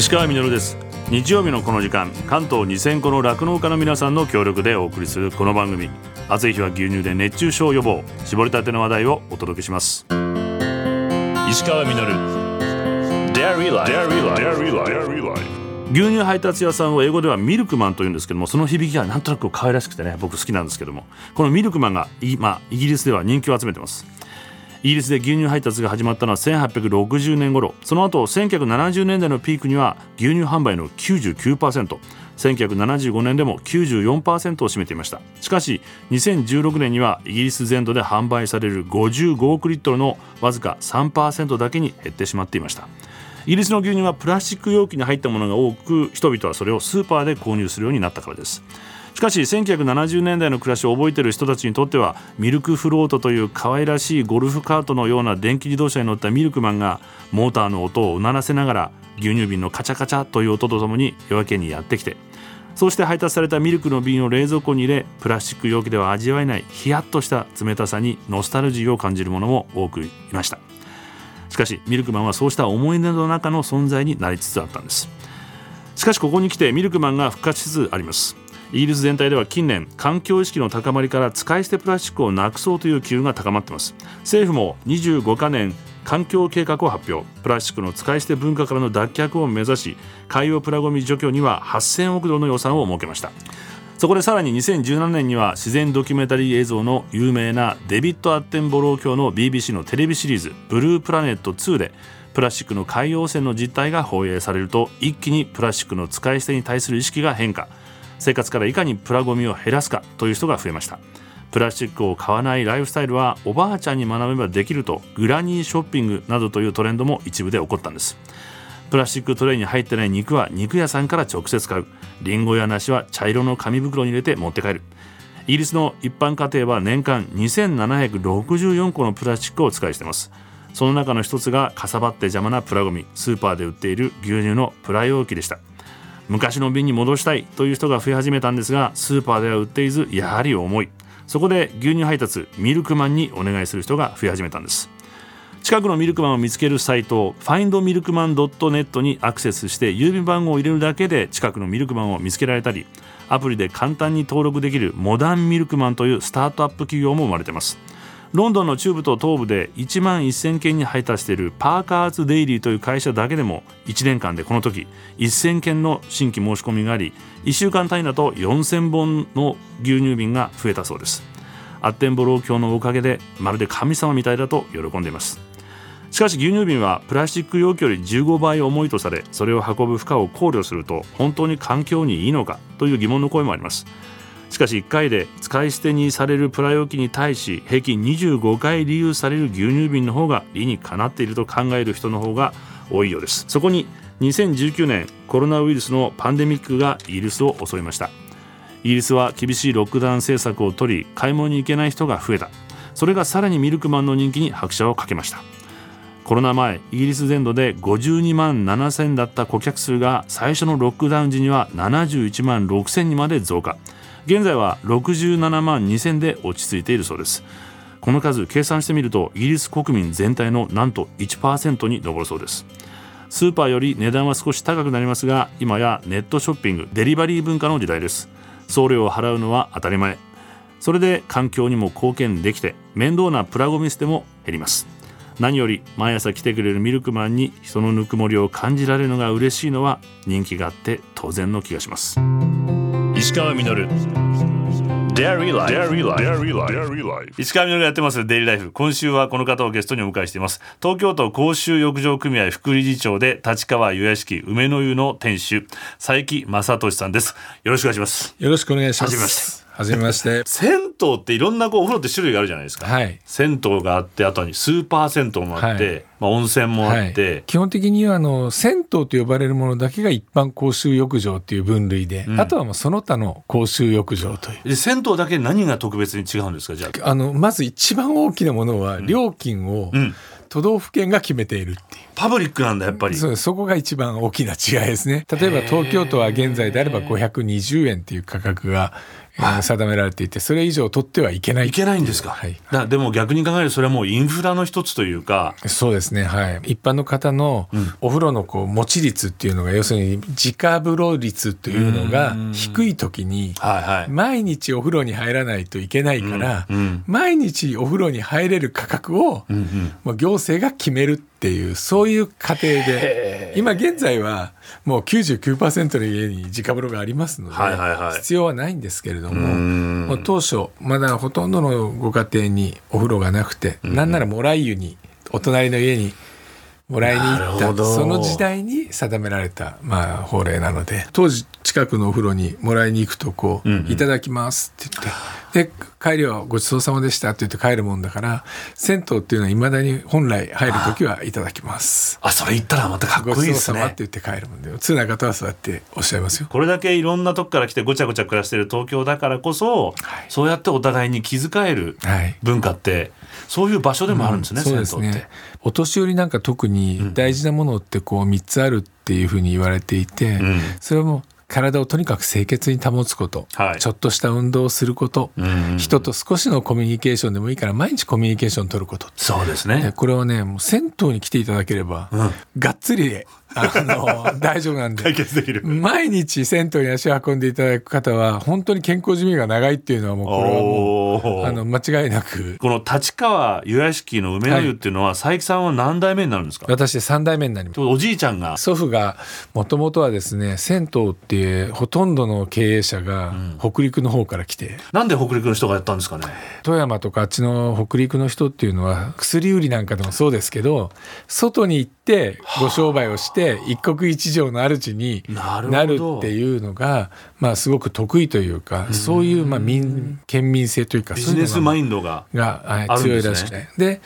石川稔です。日曜日のこの時間関東2000個の酪農家の皆さんの協力でお送りするこの番組。暑い日は牛乳で熱中症予防。絞りたての話題をお届けします。石川稔。Dairy Life 牛乳配達屋さんを英語ではミルクマンというんですけどもその響きがなんとなく可愛らしくてね僕好きなんですけどもこのミルクマンが今イギリスでは人気を集めてますイギリスで牛乳配達が始まったのは1860年頃。その後1970年代のピークには牛乳販売の 99%1975 年でも94%を占めていました。しかし2016年にはイギリス全土で販売される55億リットルのわずか3%だけに減ってしまっていました。イギリスの牛乳はプラスチック容器に入ったものが多く人々はそれをスーパーで購入するようになったからです。しかし1970年代の暮らしを覚えている人たちにとってはミルクフロートという可愛らしいゴルフカートのような電気自動車に乗ったミルクマンがモーターの音をうならせながら牛乳瓶のカチャカチャという音とともに夜明けにやってきてそうして配達されたミルクの瓶を冷蔵庫に入れプラスチック容器では味わえないヒヤッとした冷たさにノスタルジーを感じるものも多くいました。しかしミルクマンはそうした思い出の中の存在になりつつあったんです。しかしここに来てミルクマンが復活しつつあります。イギリス全体では近年環境意識の高まりから使い捨てプラスチックをなくそうという機運が高まっています。政府も25カ年環境計画を発表。プラスチックの使い捨て文化からの脱却を目指し海洋プラゴミ除去には8000億ドルの予算を設けました。そこでさらに2017年には自然ドキュメンタリー映像の有名なデビッド・アッテンボロー卿の BBC のテレビシリーズ「ブループラネット2」でプラスチックの海洋汚染の実態が放映されると一気にプラスチックの使い捨てに対する意識が変化。生活からいかにプラゴミを減らすかという人が増えました。プラスチックを買わないライフスタイルはおばあちゃんに学べばできるとグラニーショッピングなどというトレンドも一部で起こったんです。プラスチックトレイに入ってない肉は肉屋さんから直接買う。リンゴや梨は茶色の紙袋に入れて持って帰る。イギリスの一般家庭は年間2764個のプラスチックを使いしています。その中の一つがかさばって邪魔なプラゴミスーパーで売っている牛乳のプラ容器でした。昔の瓶に戻したいという人が増え始めたんですがスーパーでは売っていずやはり重い。そこで牛乳配達ミルクマンにお願いする人が増え始めたんです。近くのミルクマンを見つけるサイト findmilkman.net にアクセスして郵便番号を入れるだけで近くのミルクマンを見つけられたりアプリで簡単に登録できるモダンミルクマンというスタートアップ企業も生まれてます。ロンドンの中部と東部で1万1000件に配達しているパーカーズ・デイリーという会社だけでも1年間でこの時1000件の新規申し込みがあり1週間単位だと4000本の牛乳瓶が増えたそうですアッテンボロー卿のおかげでまるで神様みたいだと喜んでいますしかし牛乳瓶はプラスチック容器より15倍重いとされそれを運ぶ負荷を考慮すると本当に環境にいいのかという疑問の声もありますしかし1回で使い捨てにされるプラ容器に対し平均25回利用される牛乳瓶の方が理にかなっていると考える人の方が多いようです。そこに2019年コロナウイルスのパンデミックがイギリスを襲いました。イギリスは厳しいロックダウン政策を取り買い物に行けない人が増えた。それがさらにミルクマンの人気に拍車をかけました。コロナ前イギリス全土で52万7000だった顧客数が最初のロックダウン時には71万6000にまで増加。現在は67万2000で落ち着いているそうです。この数計算してみるとイギリス国民全体のなんと1%に上るそうです。スーパーより値段は少し高くなりますが今やネットショッピングデリバリー文化の時代です。送料を払うのは当たり前。それで環境にも貢献できて面倒なプラゴミ捨ても減ります。何より毎朝来てくれるミルクマンに人のぬくもりを感じられるのが嬉しいのは人気があって当然の気がします。石川稔。石川稔がやってますデイリーライフ今週はこの方をゲストにお迎えしています。東京都公衆浴場組合副理事長で立川湯屋敷梅の湯の店主佐伯正俊さんです。よろしくお願いします。よろしくお願いしますはじめまして。銭湯っていろんなこうお風呂って種類があるじゃないですか、はい、銭湯があってあとにスーパー銭湯もあって、はい。まあ、温泉もあって、はい、基本的にはあの銭湯と呼ばれるものだけが一般公衆浴場っていう分類で、うん、あとはもうその他の公衆浴場という。銭湯だけ何が特別に違うんですかじゃあ。あのまず一番大きなものは料金を、うん、都道府県が決めているっていう。パブリックなんだやっぱり。そうそこが一番大きな違いですね。例えば東京都は現在であれば520円っていう価格が、えー定められていてそれ以上取ってはいけない。いけないんですか、はい。だでも逆に考えるとそれはもうインフラの一つというか。そうですね。はい。一般の方のお風呂のこう持ち率っていうのが要するに直風呂率というのが低い時にはいはい。毎日お風呂に入らないといけないから、うんうん。毎日お風呂に入れる価格を、うんうん。行政が決めるっていうそういう過程で。今現在はもう99%の家に直風呂がありますので、はいはいはい。必要はないんですけれどもん。もう当初まだほとんどのご家庭にお風呂がなくて、なんならもらい湯にお隣の家にもらいに行った。その時代に定められた、まあ、法令なので当時近くのお風呂にもらいに行くとこう、うんうん。いただきます」って言ってで帰りはごちそうさまでしたって言って帰るもんだから銭湯っていうのはいまだに本来入る時はいただきます。あそれ言ったらまたかっこいいですね。さまって言って帰るもんで通な方はそうやっておっしゃいますよ。これだけいろんなとこから来てごちゃごちゃ暮らしてる東京だからこそ、そうやってお互いに気遣えるはい。文化ってそういう場所でもあるんですね、そうですね。お年寄りなんか特に大事なものってこう3つあるっていうふうに言われていて、ん。それはもう体をとにかく清潔に保つこと、はい。ちょっとした運動をすること、ん。人と少しのコミュニケーションでもいいから毎日コミュニケーションを取ること。そうですでねこれはねもう銭湯に来ていただければ、がっつりあの大丈夫なんで。解決できる。毎日銭湯に足を運んでいただく方は本当に健康寿命が長いっていうのはもうこれはもうあの間違いなく。この立川湯屋敷の梅の湯っていうのは、佐伯さんは何代目になるんですか？私3代目になります。おじいちゃんが。祖父がもともとはですね銭湯っていうほとんどの経営者が北陸の方から来て、なんで北陸の人がやったんですかね？富山とかあっちの北陸の人っていうのは薬売りなんかでもそうですけど外に行ってご商売をして一国一城の主になるっていうのがまあすごく得意というかそういうまあ民県民性というかビジネスマインドがが、強いらしくて。で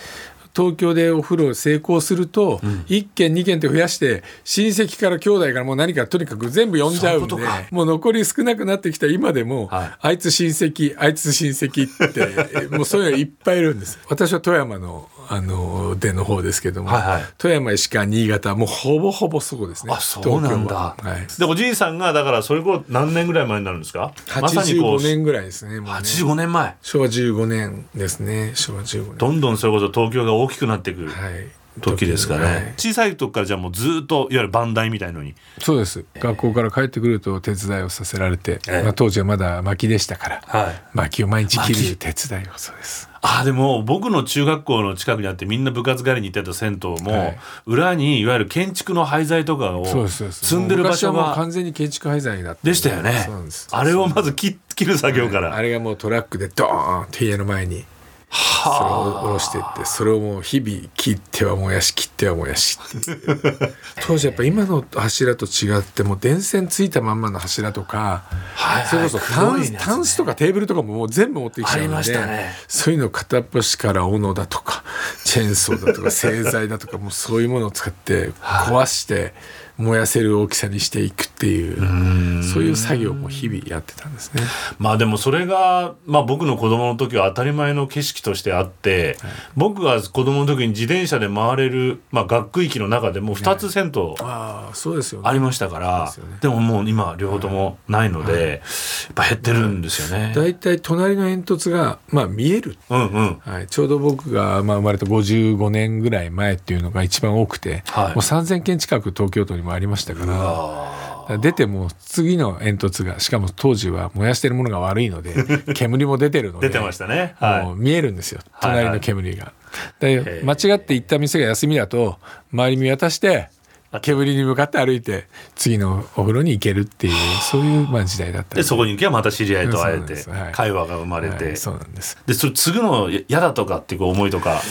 東京でお風呂成功すると、1軒2軒って増やして親戚から兄弟からもう何かとにかく全部呼んじゃうんでもう残り少なくなってきた今でも、はい。あいつ親戚あいつ親戚って もうそういうのいっぱいいるんです。私は富山のあのでの方ですけども、はいはい。富山石川新潟もうほぼほぼそうですねあそうなんだ。は。はい、でおじいさんがだからそれ頃何年ぐらい前になるんですか？まさにこう85年ぐらいですねもうね。85年前。昭和15年ですね昭和15年。どんどんそれこそ東京が大きくなってくる。はい時ですかね、はい。小さい時からじゃあもうずっといわゆる番台みたいのに。そうです。学校から帰ってくると手伝いをさせられて、ええ。まあ、当時はまだ薪でしたから、はい。薪を毎日切薪。る手伝いをそうです。あでも僕の中学校の近くにあってみんな部活帰りに行ってた銭湯も、はい。裏にいわゆる建築の廃材とかをそうですそうです。積んでる場所昔はもうが完全に建築廃材だった。でしたよね。そうなんです。あれをまず切切る作業から、あれがもうトラックでドーンって家の前にそれを下ろしていってそれをもう日々切っては燃やし切っては燃やしって。当時やっぱ今の柱と違ってもう電線ついたまんまの柱とか、はいはい。それこそタンスとかテーブルとかももう全部持ってきちゃうありので、ましたね。そういうのを片っ端から斧だとかチェーンソーだとか製材だとかもうそういうものを使って壊して燃やせる大きさにしていくっていうそういう作業も日々やってたんですね。まあでもそれが、まあ、僕の子供の時は当たり前の景色としてあって、僕が子供の時に自転車で回れる、まあ、学区域の中でも2つ銭湯ありましたから、すよね。でももう今両方ともないので、やっぱ減ってるんですよね。大体隣の煙突が、まあ、見える、うんうん。はい、ちょうど僕が、まあ、生まれた55年ぐらい前っていうのが一番多くて、はい。もう3,000件近く東京都にもありましたから出ても次の煙突がしかも当時は燃やしてるものが悪いので 煙も出てるので出てましたね。もはう見えるんですよ。はいはい。隣の煙が。で間違って行った店が休みだと周り見渡して煙に向かって歩いて次のお風呂に行けるっていうそういうまあ時代だったい。でそこに行けばまた知り合いと会えて会話が生まれて、はいそうなんです。でそれ継ぐの嫌だとかっていう思いとかは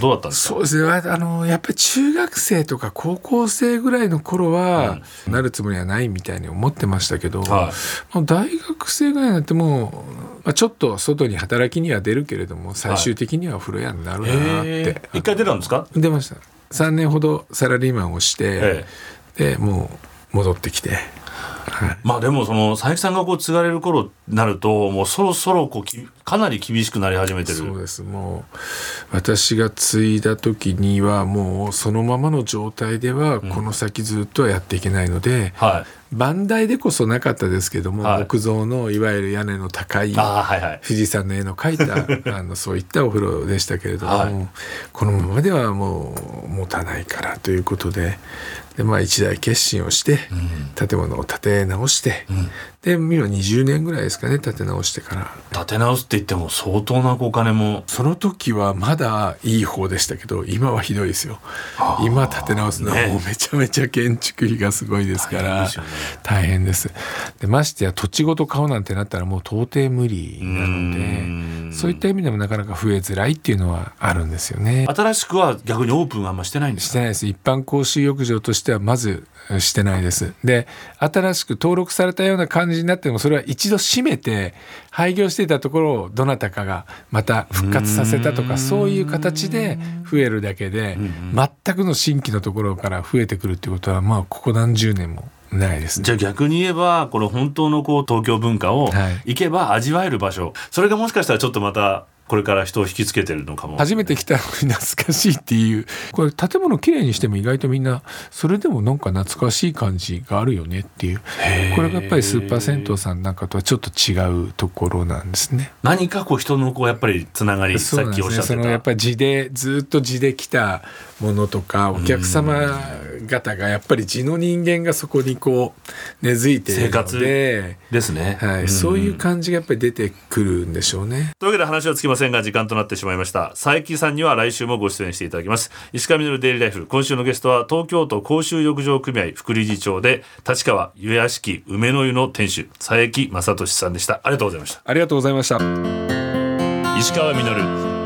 どうだったんですか？そうですね。あのやっぱり中学生とか高校生ぐらいの頃は、なるつもりはないみたいに思ってましたけど、はい。大学生ぐらいになってもう、まあ、ちょっと外に働きには出るけれども最終的にはお風呂屋になるなって、へー。一回出たんですか？出ました3年ほどサラリーマンをして、えでもう戻ってきてまあでもその佐伯さんがこう継がれる頃になるともうそろそろこうきかなり厳しくなり始めてる。そうです。もう私が継いだ時にはもうそのままの状態ではこの先ずっとはやっていけないので、はい。番台でこそなかったですけども、はい。木造のいわゆる屋根の高い富士山の絵の描いた あのそういったお風呂でしたけれども、はい。このままではもう持たないからということでで、まあ、一大決心をして、建物を建て直して、で今20年ぐらいですかね建て直してから。建て直すって言っても相当なお金もその時はまだいい方でしたけど今はひどいですよ。今建て直すのはもうめちゃめちゃ建築費がすごいですから大変ですよね大変です。でましてや土地ごと買うなんてなったらもう到底無理なのでそういった意味でもなかなか増えづらいっていうのはあるんですよね。新しくは逆にオープンあんましてないんですか？してないです。一般公衆浴場としてはまずしてないです。で新しく登録されたような感じになってもそれは一度閉めて廃業していたところをどなたかがまた復活させたとかそういう形で増えるだけで全くの新規のところから増えてくるっていうことはまあここ何十年もないですね。じゃあ逆に言えばこの本当のこう東京文化をはい。行けば味わえる場所、それがもしかしたらちょっとまたこれから人を引きつけてるのかも。初めて来たのに懐かしいっていう。これ建物きれいにしても意外とみんなそれでもなんか懐かしい感じがあるよねっていう。これがやっぱりスーパー銭湯さんなんかとはちょっと違うところなんですね。何かこう人のこうやっぱりつながりさっきおっしゃってた。ねそのやっぱり地でずっと地で来たものとかお客様方がやっぱり地の人間がそこにこう根付いているの生活で、ですね、はい。ん。そういう感じがやっぱり出てくるんでしょうね。というわけで話はつきませんが時間となってしまいました。佐伯さんには来週もご出演していただきます。石上のデイリーライフ今週のゲストは東京都公衆浴場組合副理事長で立川湯屋敷梅の湯の店主佐伯正俊さんでした。ありがとうございました。ありがとうございました。石川稔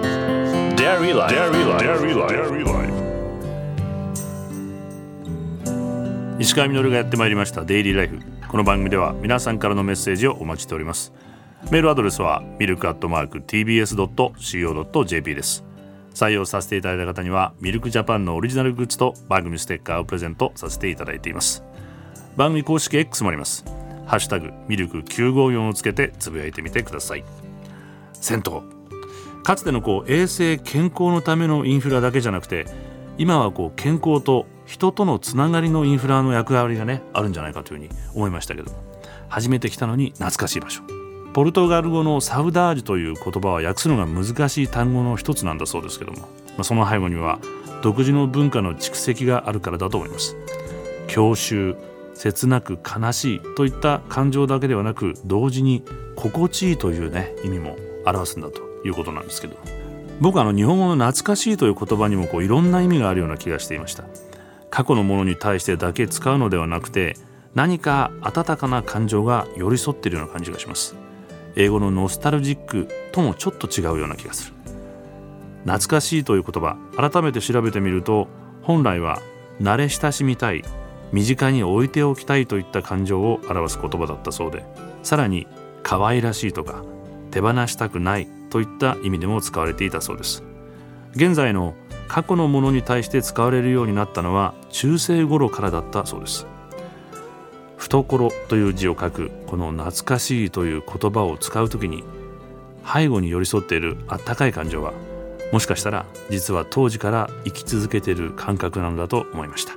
Dairy Life. Dairy Life. 石川稔がやってまいりました。デイリーライフこの番組では皆さんからのメッセージをお待ちしております。メールアドレスはミルクアットマーク TBS.CO.JP です。採用させていただいた方にはミルクジャパンのオリジナルグッズと番組ステッカーをプレゼントさせていただいています。番組公式 X もあります。ハッシュタグミルク954をつけてつぶやいてみてください。銭湯かつてのこう衛生健康のためのインフラだけじゃなくて今はこう健康と人とのつながりのインフラの役割がねあるんじゃないかというふうに思いましたけど初めて来たのに懐かしい場所。ポルトガル語のサウダージュという言葉は訳すのが難しい単語の一つなんだそうですけども、まあ、その背後には独自の文化の蓄積があるからだと思います。郷愁切なく悲しいといった感情だけではなく同時に心地いいというね意味も表すんだと。いうことなんですけど。僕はあの日本語の懐かしいという言葉にもこういろんな意味があるような気がしていました。過去のものに対してだけ使うのではなくて何か温かな感情が寄り添っているような感じがします。英語のノスタルジックともちょっと違うような気がする。懐かしいという言葉改めて調べてみると本来は慣れ親しみたい身近に置いておきたいといった感情を表す言葉だったそうでさらに可愛らしいとか手放したくないといった意味でも使われていたそうです。現在の過去のものに対して使われるようになったのは中世頃からだったそうです。懐という字を書くこの懐かしいという言葉を使うときに背後に寄り添っているあったかい感情はもしかしたら実は当時から生き続けている感覚なのだと思いました。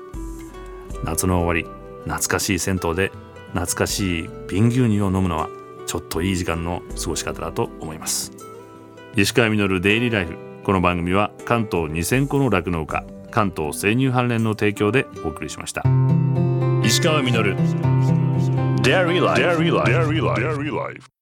夏の終わり懐かしい銭湯で懐かしい瓶牛乳を飲むのはちょっといい時間の過ごし方だと思います。石川稔デイリーライフ。この番組は関東2000個の酪農家関東生乳関連の提供でお送りしました。石川稔。Dairy Life